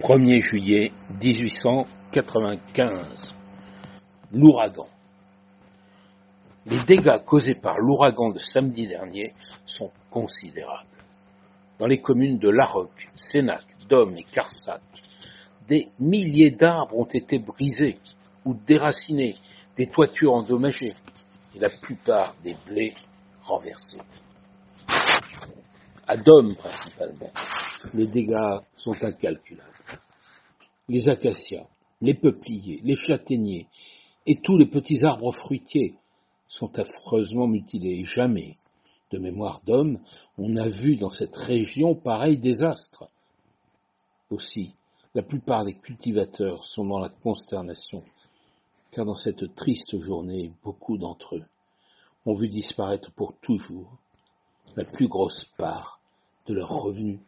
1er juillet 1895. L'ouragan. Les dégâts causés par l'ouragan de samedi dernier sont considérables. Dans les communes de Larocque, Sénac, Dôme et Carsac, des milliers d'arbres ont été brisés ou déracinés, des toitures endommagées et la plupart des blés renversés. À Dôme principalement, les dégâts sont incalculables. Les acacias, les peupliers, les châtaigniers et tous les petits arbres fruitiers sont affreusement mutilés. Jamais, de mémoire d'homme, on n'a vu dans cette région pareil désastre. Aussi, la plupart des cultivateurs sont dans la consternation, car dans cette triste journée, beaucoup d'entre eux ont vu disparaître pour toujours la plus grosse part de leurs revenus.